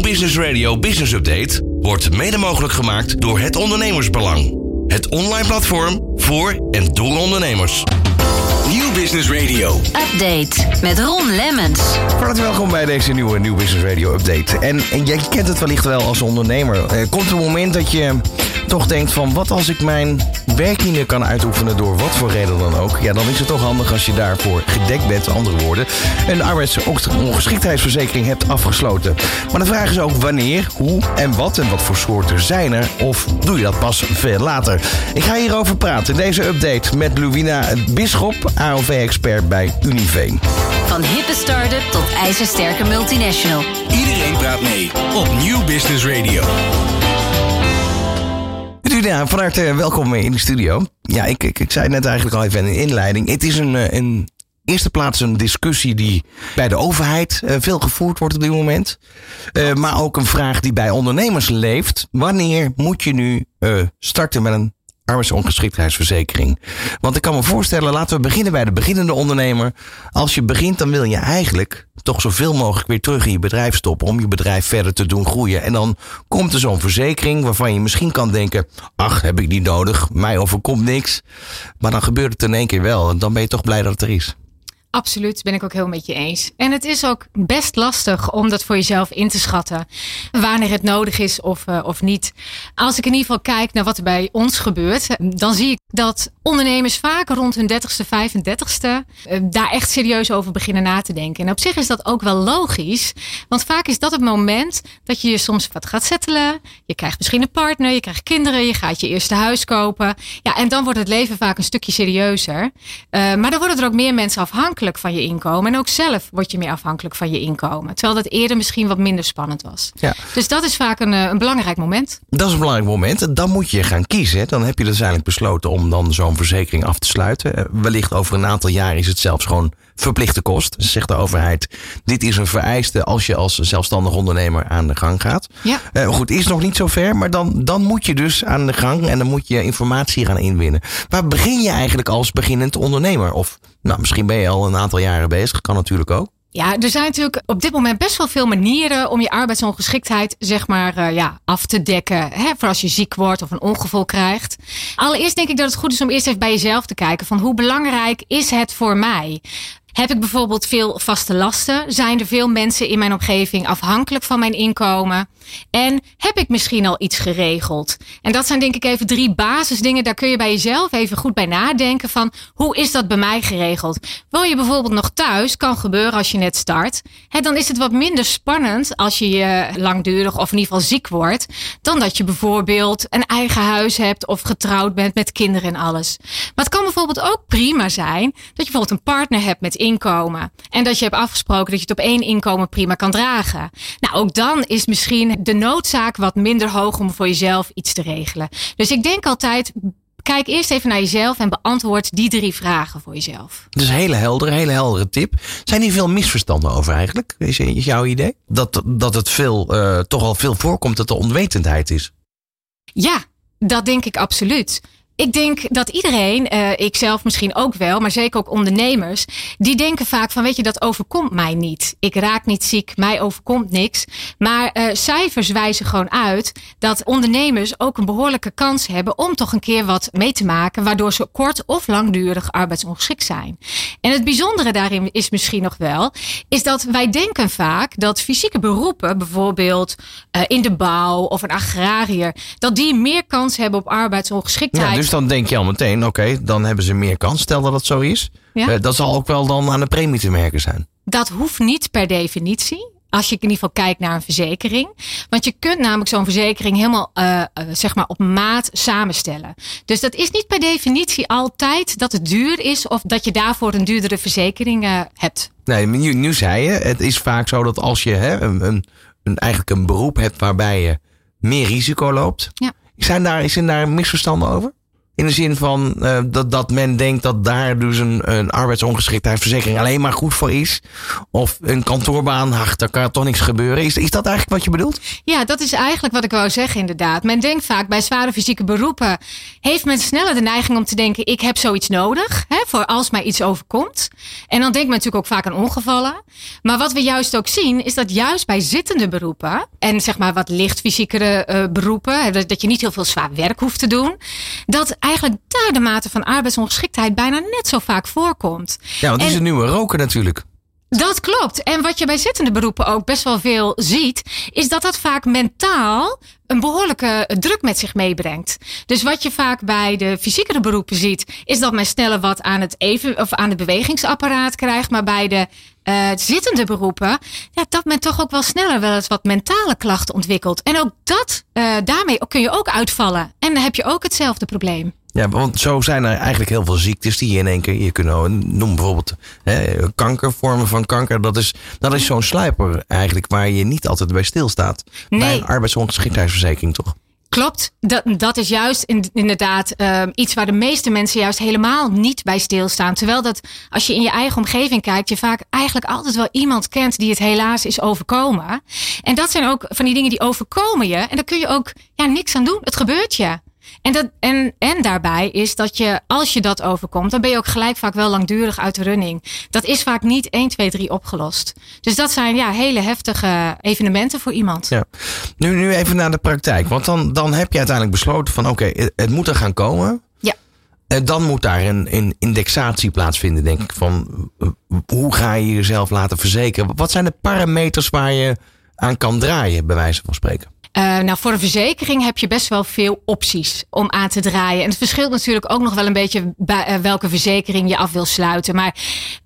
Nieuw Business Radio Business Update wordt mede mogelijk gemaakt door het Ondernemersbelang. Het online platform voor en door ondernemers. Nieuw Business Radio. Update met Ron Lemmens. Van harte welkom bij deze nieuwe Nieuw Business Radio Update. En, en jij kent het wellicht wel als ondernemer. Er komt een moment dat je toch denkt van... wat als ik mijn werk niet meer kan uitoefenen door wat voor reden dan ook... ja, dan is het toch handig als je daarvoor gedekt bent. Andere woorden, een arbeidsongeschiktheidsverzekering hebt afgesloten. Maar de vraag is ook wanneer, hoe en wat en wat voor soorten zijn er... of doe je dat pas veel later? Ik ga hierover praten in deze update met Louwina Bisschop... AOV-expert bij Univeen. Van hippe start-up tot ijzersterke multinational. Iedereen praat mee op Nieuw Business Radio. Julia, van harte welkom in de studio. Ja, ik, ik, ik zei net eigenlijk al even in de inleiding. Het is een, eh, een eerste plaats een discussie die bij de overheid eh, veel gevoerd wordt op dit moment. Uh, maar ook een vraag die bij ondernemers leeft. Wanneer moet je nu starten met een arbeidsongeschiktheidsverzekering. Want ik kan me voorstellen, laten we beginnen bij de beginnende ondernemer. Als je begint, dan wil je eigenlijk toch zoveel mogelijk weer terug in je bedrijf stoppen om je bedrijf verder te doen groeien. En dan komt er zo'n verzekering waarvan je misschien kan denken: ach, heb ik niet nodig, mij overkomt niks. Maar dan gebeurt het in één keer wel en dan ben je toch blij dat het er is. Absoluut, ben ik ook heel met je eens. En het is ook best lastig om dat voor jezelf in te schatten. Wanneer het nodig is of, uh, of niet. Als ik in ieder geval kijk naar wat er bij ons gebeurt, dan zie ik dat ondernemers vaak rond hun 30ste, 35ste uh, daar echt serieus over beginnen na te denken. En op zich is dat ook wel logisch, want vaak is dat het moment dat je je soms wat gaat settelen. Je krijgt misschien een partner, je krijgt kinderen, je gaat je eerste huis kopen. Ja, en dan wordt het leven vaak een stukje serieuzer. Maar dan worden er ook meer mensen afhankelijk van je inkomen. En ook zelf word je meer afhankelijk van je inkomen. Terwijl dat eerder misschien wat minder spannend was. Ja. Dus dat is vaak een, een belangrijk moment. Dat is een belangrijk moment. Dan moet je gaan kiezen. Dan heb je dus eigenlijk besloten om dan zo'n verzekering af te sluiten. Wellicht over een aantal jaar is het zelfs gewoon verplichte kost. Zegt de overheid, dit is een vereiste als je als zelfstandig ondernemer aan de gang gaat. Ja. Uh, goed, is nog niet zo ver, maar dan, dan moet je dus aan de gang en dan moet je informatie gaan inwinnen. Waar begin je eigenlijk als beginnend ondernemer? Of nou, misschien ben je al een aantal jaren bezig, kan natuurlijk ook. Ja, er zijn natuurlijk op dit moment best wel veel manieren om je arbeidsongeschiktheid zeg maar uh, ja, af te dekken. Hè, voor als je ziek wordt of een ongeval krijgt. Allereerst denk ik dat het goed is om eerst even bij jezelf te kijken van hoe belangrijk is het voor mij? Heb ik bijvoorbeeld veel vaste lasten? Zijn er veel mensen in mijn omgeving afhankelijk van mijn inkomen? En heb ik misschien al iets geregeld? En dat zijn denk ik even drie basisdingen. Daar kun je bij jezelf even goed bij nadenken van hoe is dat bij mij geregeld? Woon je bijvoorbeeld nog thuis? Kan gebeuren als je net start. Dan is het wat minder spannend als je je langdurig of in ieder geval ziek wordt. Dan dat je bijvoorbeeld een eigen huis hebt of getrouwd bent met kinderen en alles. Maar het kan bijvoorbeeld ook prima zijn dat je bijvoorbeeld een partner hebt met inkomen. En dat je hebt afgesproken dat je het op één inkomen prima kan dragen. Nou, ook dan is misschien de noodzaak wat minder hoog om voor jezelf iets te regelen. Dus ik denk altijd. Kijk eerst even naar jezelf en beantwoord die drie vragen voor jezelf. Dat is een hele heldere, hele heldere tip. Zijn hier veel misverstanden over eigenlijk? Is, is jouw idee? Dat, dat het veel, uh, toch al veel voorkomt dat er onwetendheid is? Ja, dat denk ik absoluut. Ik denk dat iedereen, uh, ik zelf misschien ook wel, maar zeker ook ondernemers, die denken vaak van, weet je, dat overkomt mij niet. Ik raak niet ziek, mij overkomt niks. Maar uh, cijfers wijzen gewoon uit dat ondernemers ook een behoorlijke kans hebben om toch een keer wat mee te maken, waardoor ze kort of langdurig arbeidsongeschikt zijn. En het bijzondere daarin is misschien nog wel, is dat wij denken vaak dat fysieke beroepen, bijvoorbeeld uh, in de bouw of een agrariër, dat die meer kans hebben op arbeidsongeschiktheid. Dus dan denk je al meteen, oké, okay, dan hebben ze meer kans. Stel dat dat zo is. Ja? Uh, dat zal ook wel dan aan de premie te merken zijn. Dat hoeft niet per definitie. Als je in ieder geval kijkt naar een verzekering. Want je kunt namelijk zo'n verzekering helemaal uh, uh, zeg maar op maat samenstellen. Dus dat is niet per definitie altijd dat het duur is of dat je daarvoor een duurdere verzekering uh, hebt. Nee, nu, nu zei je, het is vaak zo dat als je hè, een, een, een, eigenlijk een beroep hebt waarbij je meer risico loopt. Ja. Zijn daar, zijn daar misverstanden over? In de zin van eh, dat, dat men denkt dat daar dus een, een arbeidsongeschiktheidsverzekering alleen maar goed voor is. Of een kantoorbaan, ach, daar kan toch niks gebeuren. Is, is dat eigenlijk wat je bedoelt? Ja, dat is eigenlijk wat ik wou zeggen inderdaad. Men denkt vaak bij zware fysieke beroepen... heeft men sneller de neiging om te denken... ik heb zoiets nodig hè, voor als mij iets overkomt. En dan denkt men natuurlijk ook vaak aan ongevallen. Maar wat we juist ook zien... is dat juist bij zittende beroepen... en zeg maar wat licht fysiekere uh, beroepen... hè, dat je niet heel veel zwaar werk hoeft te doen... dat eigenlijk daar de mate van arbeidsongeschiktheid... bijna net zo vaak voorkomt. Ja, want die is het nieuwe roken natuurlijk. Dat klopt. En wat je bij zittende beroepen ook best wel veel ziet, is dat dat vaak mentaal een behoorlijke druk met zich meebrengt. Dus wat je vaak bij de fysiekere beroepen ziet, is dat men sneller wat aan het, even, of aan het bewegingsapparaat krijgt. Maar bij de eh, zittende beroepen, ja, dat men toch ook wel sneller wel eens wat mentale klachten ontwikkelt. En ook dat, eh, daarmee kun je ook uitvallen. En dan heb je ook hetzelfde probleem. Ja, want zo zijn er eigenlijk heel veel ziektes die je in één keer je kunnen noem bijvoorbeeld hè, kanker, vormen van kanker. Dat is, dat is zo'n sluiper eigenlijk waar je niet altijd bij stilstaat. Bij een arbeidsongeschiktheidsverzekering toch? Klopt, dat, dat is juist in, inderdaad uh, iets waar de meeste mensen juist helemaal niet bij stilstaan. Terwijl dat, als je in je eigen omgeving kijkt, je vaak eigenlijk altijd wel iemand kent die het helaas is overkomen. En dat zijn ook van die dingen die overkomen je. En daar kun je ook ja, niks aan doen. Het gebeurt je. En, dat, en, en daarbij is dat je, als je dat overkomt, dan ben je ook gelijk vaak wel langdurig uit de running. Dat is vaak niet 1, 2, 3 opgelost. Dus dat zijn ja, hele heftige evenementen voor iemand. Ja. Nu, nu even naar de praktijk. Want dan, dan heb je uiteindelijk besloten van oké, het, het moet er gaan komen. Ja. En dan moet daar een, een indexatie plaatsvinden, denk ik. Van uh, hoe ga je jezelf laten verzekeren? Wat zijn de parameters waar je aan kan draaien, bij wijze van spreken? Uh, nou, voor een verzekering heb je best wel veel opties om aan te draaien. En het verschilt natuurlijk ook nog wel een beetje bij uh, welke verzekering je af wil sluiten. Maar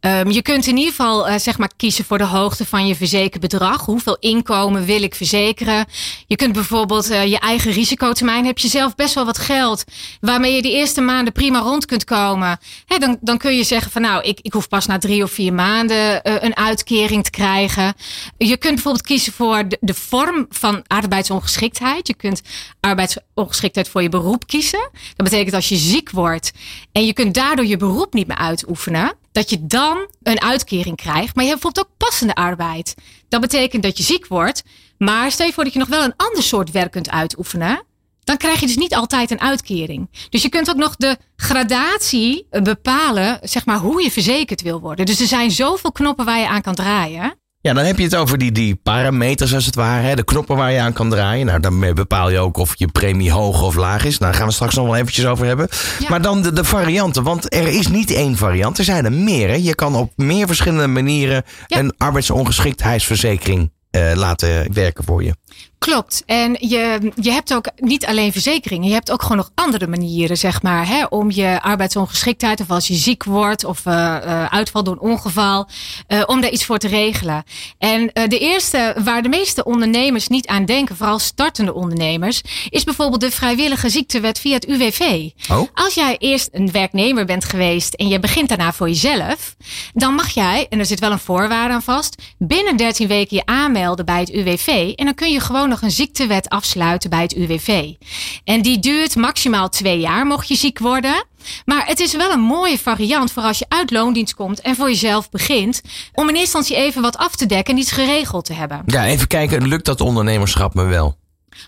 um, je kunt in ieder geval uh, zeg maar kiezen voor de hoogte van je verzekerbedrag. Hoeveel inkomen wil ik verzekeren? Je kunt bijvoorbeeld je eigen risicotermijn. Heb je zelf best wel wat geld waarmee je de eerste maanden prima rond kunt komen? Hè, dan, dan kun je zeggen van nou, ik, ik hoef pas na drie of vier maanden een uitkering te krijgen. Je kunt bijvoorbeeld kiezen voor de, vorm van arbeids arbeidsongeschiktheid. Je kunt arbeidsongeschiktheid voor je beroep kiezen. Dat betekent als je ziek wordt en je kunt daardoor je beroep niet meer uitoefenen, dat je dan een uitkering krijgt. Maar je hebt bijvoorbeeld ook passende arbeid. Dat betekent dat je ziek wordt, maar stel je voor dat je nog wel een ander soort werk kunt uitoefenen. Dan krijg je dus niet altijd een uitkering. Dus je kunt ook nog de gradatie bepalen, zeg maar, hoe je verzekerd wil worden. Dus er zijn zoveel knoppen waar je aan kan draaien. Ja, dan heb je het over die, die parameters als het ware. Hè? De knoppen waar je aan kan draaien. Nou, daarmee bepaal je ook of je premie hoog of laag is. Nou, daar gaan we straks nog wel eventjes over hebben. Ja. Maar dan de, de varianten. Want er is niet één variant. Er zijn er meer. Hè? Je kan op meer verschillende manieren ja. een arbeidsongeschiktheidsverzekering uh, laten werken voor je. Klopt. En je, je hebt ook niet alleen verzekeringen. Je hebt ook gewoon nog andere manieren, zeg maar, hè, om je arbeidsongeschiktheid of als je ziek wordt of uh, uitval door een ongeval, uh, om daar iets voor te regelen. En de eerste waar de meeste ondernemers niet aan denken, vooral startende ondernemers, is bijvoorbeeld de vrijwillige ziektewet via het UWV. Oh? Als jij eerst een werknemer bent geweest en je begint daarna voor jezelf, dan mag jij, en er zit wel een voorwaarde aan vast, binnen 13 weken je aanmelden bij het UWV en dan kun je gewoon nog een ziektewet afsluiten bij het UWV. En die duurt maximaal twee jaar, mocht je ziek worden. Maar het is wel een mooie variant voor als je uit loondienst komt en voor jezelf begint. Om in eerste instantie even wat af te dekken en iets geregeld te hebben. Ja, even kijken, lukt dat ondernemerschap me wel?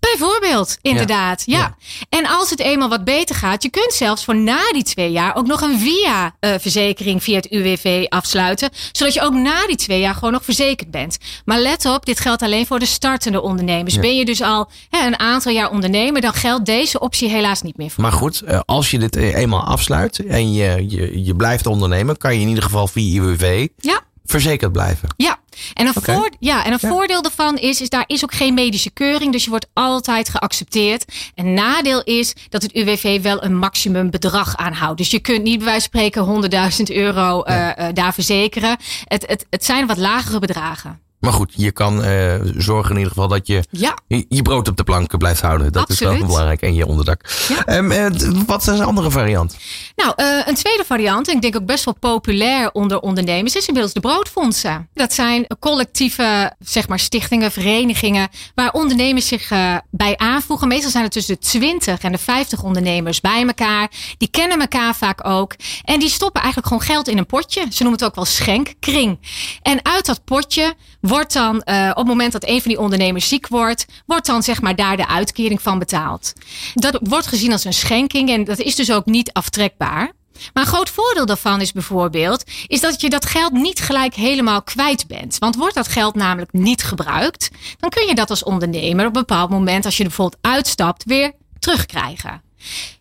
Bijvoorbeeld, inderdaad. Ja. ja. En als het eenmaal wat beter gaat, je kunt zelfs voor na die twee jaar ook nog een via-verzekering via het UWV afsluiten. Zodat je ook na die twee jaar gewoon nog verzekerd bent. Maar let op, dit geldt alleen voor de startende ondernemers. Ja. Ben je dus al hè, een aantal jaar ondernemer, dan geldt deze optie helaas niet meer voor. Maar goed, als je dit eenmaal afsluit en je, je, je blijft ondernemen, kan je in ieder geval via UWV. Ja verzekerd blijven. Ja, en een, okay. voor, ja, en een ja. voordeel daarvan is, is, daar is ook geen medische keuring. Dus je wordt altijd geaccepteerd. Een nadeel is dat het UWV wel een maximum bedrag aanhoudt. Dus je kunt niet bij wijze van spreken 100.000 euro uh, uh, daar verzekeren. Het, het, het zijn wat lagere bedragen. Maar goed, je kan uh, zorgen in ieder geval dat je ja. je brood op de plank blijft houden. Dat Absoluut. is wel belangrijk. En je onderdak. Ja. Um, uh, wat is een andere variant? Nou, uh, een tweede variant, en ik denk ook best wel populair onder ondernemers, is inmiddels de broodfondsen. Dat zijn collectieve, zeg maar, stichtingen, verenigingen, waar ondernemers zich bij aanvoegen. Meestal zijn het tussen de 20 en de 50 ondernemers bij elkaar. Die kennen elkaar vaak ook. En die stoppen eigenlijk gewoon geld in een potje. Ze noemen het ook wel schenkkring. En uit dat potje wordt dan uh, op het moment dat een van die ondernemers ziek wordt, wordt dan zeg maar daar de uitkering van betaald. Dat wordt gezien als een schenking en dat is dus ook niet aftrekbaar. Maar een groot voordeel daarvan is bijvoorbeeld, is dat je dat geld niet gelijk helemaal kwijt bent. Want wordt dat geld namelijk niet gebruikt, dan kun je dat als ondernemer op een bepaald moment, als je bijvoorbeeld uitstapt, weer terugkrijgen.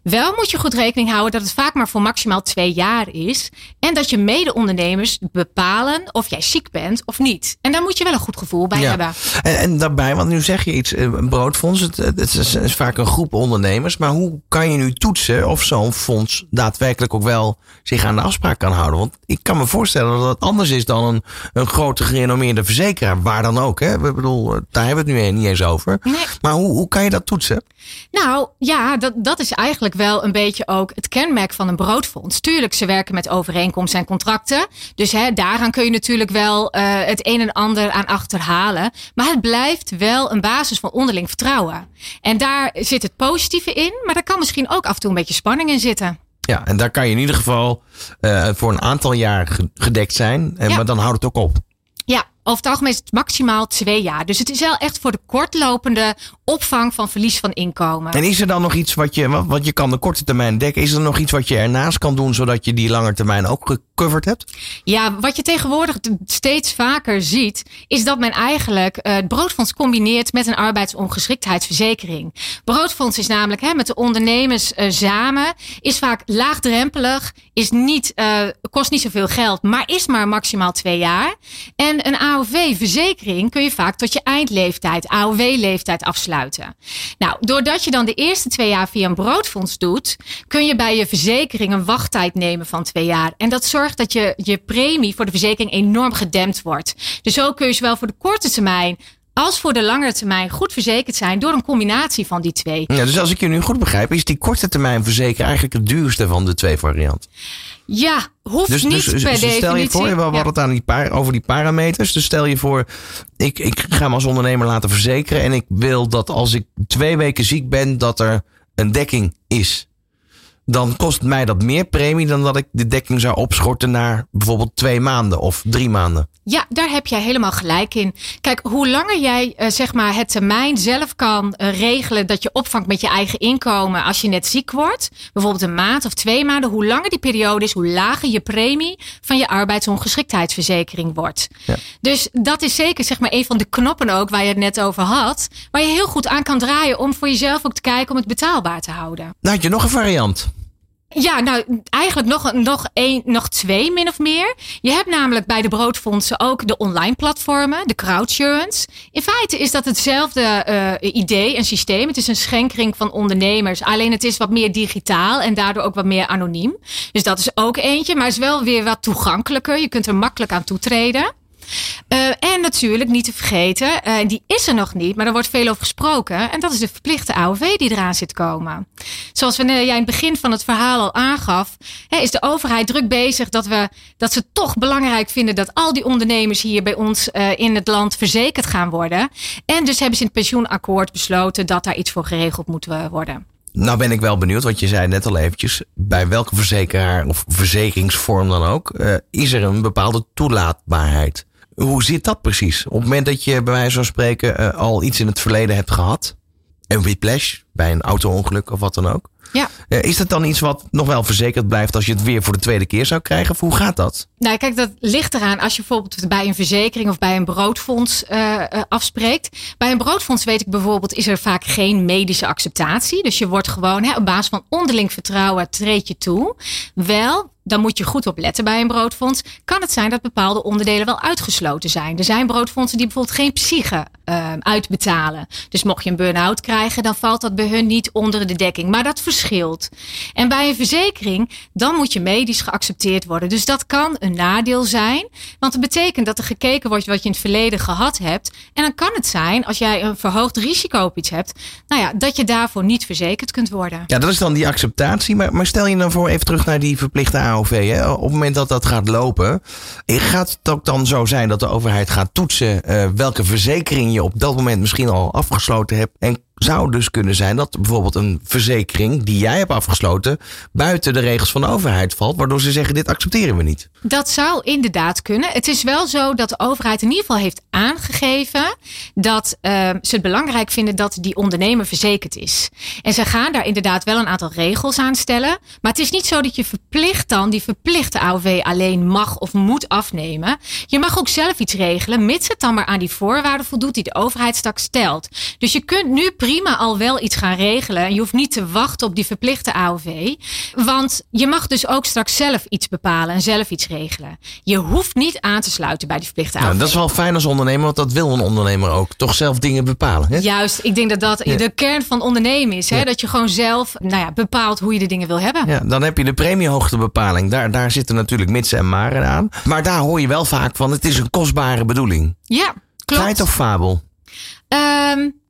Wel moet je goed rekening houden dat het vaak maar voor maximaal twee jaar is. En dat je mede-ondernemers bepalen of jij ziek bent of niet. En daar moet je wel een goed gevoel bij ja. hebben. En, en, daarbij, want nu zeg je iets, een broodfonds, het, het is, is, vaak een groep ondernemers. Maar hoe kan je nu toetsen of zo'n fonds daadwerkelijk ook wel zich aan de afspraak kan houden? Want ik kan me voorstellen dat het anders is dan een, een grote gerenommeerde verzekeraar. Waar dan ook. Hè? Ik bedoel, daar hebben we het nu niet eens over. Nee. Maar hoe, hoe kan je dat toetsen? Nou ja, dat, dat is eigenlijk wel een beetje ook het kenmerk van een broodfonds. Tuurlijk, ze werken met overeenkomsten en contracten. Dus hè, daaraan kun je natuurlijk wel uh, het een en ander aan achterhalen. Maar het blijft wel een basis van onderling vertrouwen. En daar zit het positieve in, maar daar kan misschien ook af en toe een beetje spanning in zitten. Ja, en daar kan je in ieder geval uh, voor een aantal jaar gedekt zijn. En, Ja. Maar dan houdt het ook op. Over het algemeen is het maximaal twee jaar. Dus het is wel echt voor de kortlopende opvang van verlies van inkomen. En is er dan nog iets wat je, wat je kan de korte termijn dekken? Is er nog iets wat je ernaast kan doen zodat je die lange termijn ook gecoverd hebt? Ja, wat je tegenwoordig steeds vaker ziet, is dat men eigenlijk uh, het broodfonds combineert met een arbeidsongeschiktheidsverzekering. Broodfonds is namelijk hè, met de ondernemers uh, samen, is vaak laagdrempelig, is niet, uh, kost niet zoveel geld, maar is maar maximaal twee jaar. En een AOV-verzekering kun je vaak tot je eindleeftijd, AOW-leeftijd afsluiten. Nou, doordat je dan de eerste twee jaar via een broodfonds doet, kun je bij je verzekering een wachttijd nemen van twee jaar. En dat zorgt dat je, je premie voor de verzekering enorm gedempt wordt. Dus zo kun je zowel voor de korte termijn als voor de langere termijn goed verzekerd zijn door een combinatie van die twee. Ja, dus als ik je nu goed begrijp, is die korte termijn verzekering eigenlijk het duurste van de twee varianten. Ja, hoeft Dus, niet dus, per dus definitie. stel je voor, we hadden Ja. het aan die paar, over die parameters. Dus stel je voor, ik, ik ga me als ondernemer laten verzekeren. En ik wil dat als ik twee weken ziek ben, dat er een dekking is. Dan kost mij dat meer premie dan dat ik de dekking zou opschorten naar bijvoorbeeld twee maanden of drie maanden. Ja, daar heb jij helemaal gelijk in. Kijk, hoe langer jij uh, zeg maar het termijn zelf kan uh, regelen dat je opvangt met je eigen inkomen als je net ziek wordt, bijvoorbeeld een maand of twee maanden, hoe langer die periode is, hoe lager je premie van je arbeidsongeschiktheidsverzekering wordt. Ja. Dus dat is zeker zeg maar een van de knoppen ook waar je het net over had, waar je heel goed aan kan draaien om voor jezelf ook te kijken om het betaalbaar te houden. Nou had je nog een variant. Ja, nou eigenlijk nog, nog, één, nog twee min of meer. Je hebt namelijk bij de broodfondsen ook de online platformen, de crowdsurance. In feite is dat hetzelfde uh, idee en systeem. Het is een schenkring van ondernemers. Alleen het is wat meer digitaal en daardoor ook wat meer anoniem. Dus dat is ook eentje, maar is wel weer wat toegankelijker. Je kunt er makkelijk aan toetreden. Uh, en natuurlijk niet te vergeten, uh, die is er nog niet, maar er wordt veel over gesproken. En dat is de verplichte AOV die eraan zit komen. Zoals wanneer jij in het begin van het verhaal al aangaf, hè, is de overheid druk bezig dat, we, dat ze toch belangrijk vinden dat al die ondernemers hier bij ons in het land verzekerd gaan worden. En dus hebben ze in het pensioenakkoord besloten dat daar iets voor geregeld moet worden. Nou ben ik wel benieuwd, want je zei net al eventjes, bij welke verzekeraar of verzekeringsvorm dan ook, is er een bepaalde toelaatbaarheid. Hoe zit dat precies? Op het moment dat je bij wijze van spreken uh, al iets in het verleden hebt gehad, een whiplash bij een auto-ongeluk of wat dan ook. Ja. Uh, is dat dan iets wat nog wel verzekerd blijft als je het weer voor de tweede keer zou krijgen? Of hoe gaat dat? Nou, kijk, dat ligt eraan als je bijvoorbeeld bij een verzekering of bij een broodfonds uh, afspreekt. Bij een broodfonds weet ik bijvoorbeeld, is er vaak geen medische acceptatie. Dus je wordt gewoon hè, op basis van onderling vertrouwen treed je toe. Wel dan moet je goed op letten bij een broodfonds. Kan het zijn dat bepaalde onderdelen wel uitgesloten zijn. Er zijn broodfondsen die bijvoorbeeld geen psyche uh, uitbetalen. Dus mocht je een burn-out krijgen, dan valt dat bij hun niet onder de dekking. Maar dat verschilt. En bij een verzekering, dan moet je medisch geaccepteerd worden. Dus dat kan een nadeel zijn. Want het betekent dat er gekeken wordt wat je in het verleden gehad hebt. En dan kan het zijn, als jij een verhoogd risico op iets hebt, nou ja, dat je daarvoor niet verzekerd kunt worden. Ja, dat is dan die acceptatie. Maar, maar stel je dan voor even terug naar die verplichte Hè? Op het moment dat dat gaat lopen, gaat het ook dan zo zijn dat de overheid gaat toetsen uh, welke verzekering je op dat moment misschien al afgesloten hebt en zou dus kunnen zijn dat bijvoorbeeld een verzekering die jij hebt afgesloten buiten de regels van de overheid valt, waardoor ze zeggen dit accepteren we niet. Dat zou inderdaad kunnen. Het is wel zo dat de overheid in ieder geval heeft aangegeven dat uh, ze het belangrijk vinden dat die ondernemer verzekerd is. En ze gaan daar inderdaad wel een aantal regels aan stellen, maar het is niet zo dat je verplicht dan die verplichte AOV alleen mag of moet afnemen. Je mag ook zelf iets regelen, mits het dan maar aan die voorwaarden voldoet die de overheid straks stelt. Dus je kunt nu prima al wel iets gaan regelen. En je hoeft niet te wachten op die verplichte AOV. Want je mag dus ook straks zelf iets bepalen en zelf iets regelen. Je hoeft niet aan te sluiten bij die verplichte AOV. Nou, dat is wel fijn als ondernemer, want dat wil een ondernemer ook. Toch zelf dingen bepalen. Hè? Juist, ik denk dat dat de kern van ondernemen is. Hè? Dat je gewoon zelf nou ja, bepaalt hoe je de dingen wil hebben. Ja, dan heb je de premiehoogtebepaling. Daar, daar zitten natuurlijk mitsen en maren aan. Maar daar hoor je wel vaak van, het is een kostbare bedoeling. Ja, klopt. Feit of fabel? Um,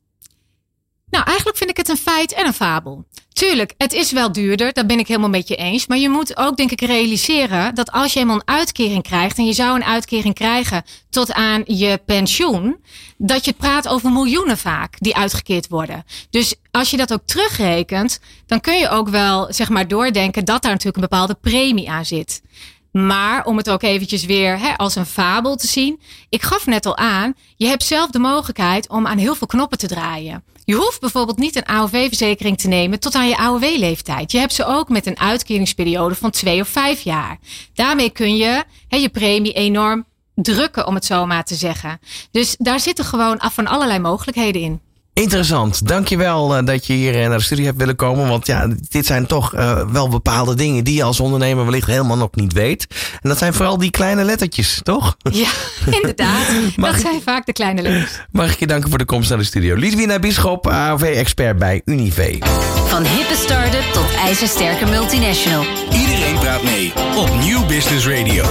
nou, eigenlijk vind ik het een feit en een fabel. Tuurlijk, het is wel duurder, dat ben ik helemaal met je eens. Maar je moet ook, denk ik, realiseren dat als je eenmaal een uitkering krijgt. en je zou een uitkering krijgen tot aan je pensioen. dat je praat over miljoenen vaak die uitgekeerd worden. Dus als je dat ook terugrekent, dan kun je ook wel, zeg maar, doordenken dat daar natuurlijk een bepaalde premie aan zit. Maar om het ook eventjes weer hè, als een fabel te zien. Ik gaf net al aan, je hebt zelf de mogelijkheid om aan heel veel knoppen te draaien. Je hoeft bijvoorbeeld niet een AOV-verzekering te nemen tot aan je AOW-leeftijd. Je hebt ze ook met een uitkeringsperiode van twee of vijf jaar. Daarmee kun je je premie enorm drukken, om het zo maar te zeggen. Dus daar zitten gewoon af van allerlei mogelijkheden in. Interessant. Dankjewel uh, dat je hier eh, naar de studie hebt willen komen. Want ja, dit zijn toch uh, wel bepaalde dingen die je als ondernemer wellicht helemaal nog niet weet. En dat zijn vooral die kleine lettertjes, toch? Ja, inderdaad. dat ik, zijn vaak de kleine letters. Mag ik je danken voor de komst naar de studio. Lidwina Bisschop, AOV-expert bij Unive. Van hippe start-up tot ijzersterke multinational. Iedereen praat mee op Nieuw Business Radio.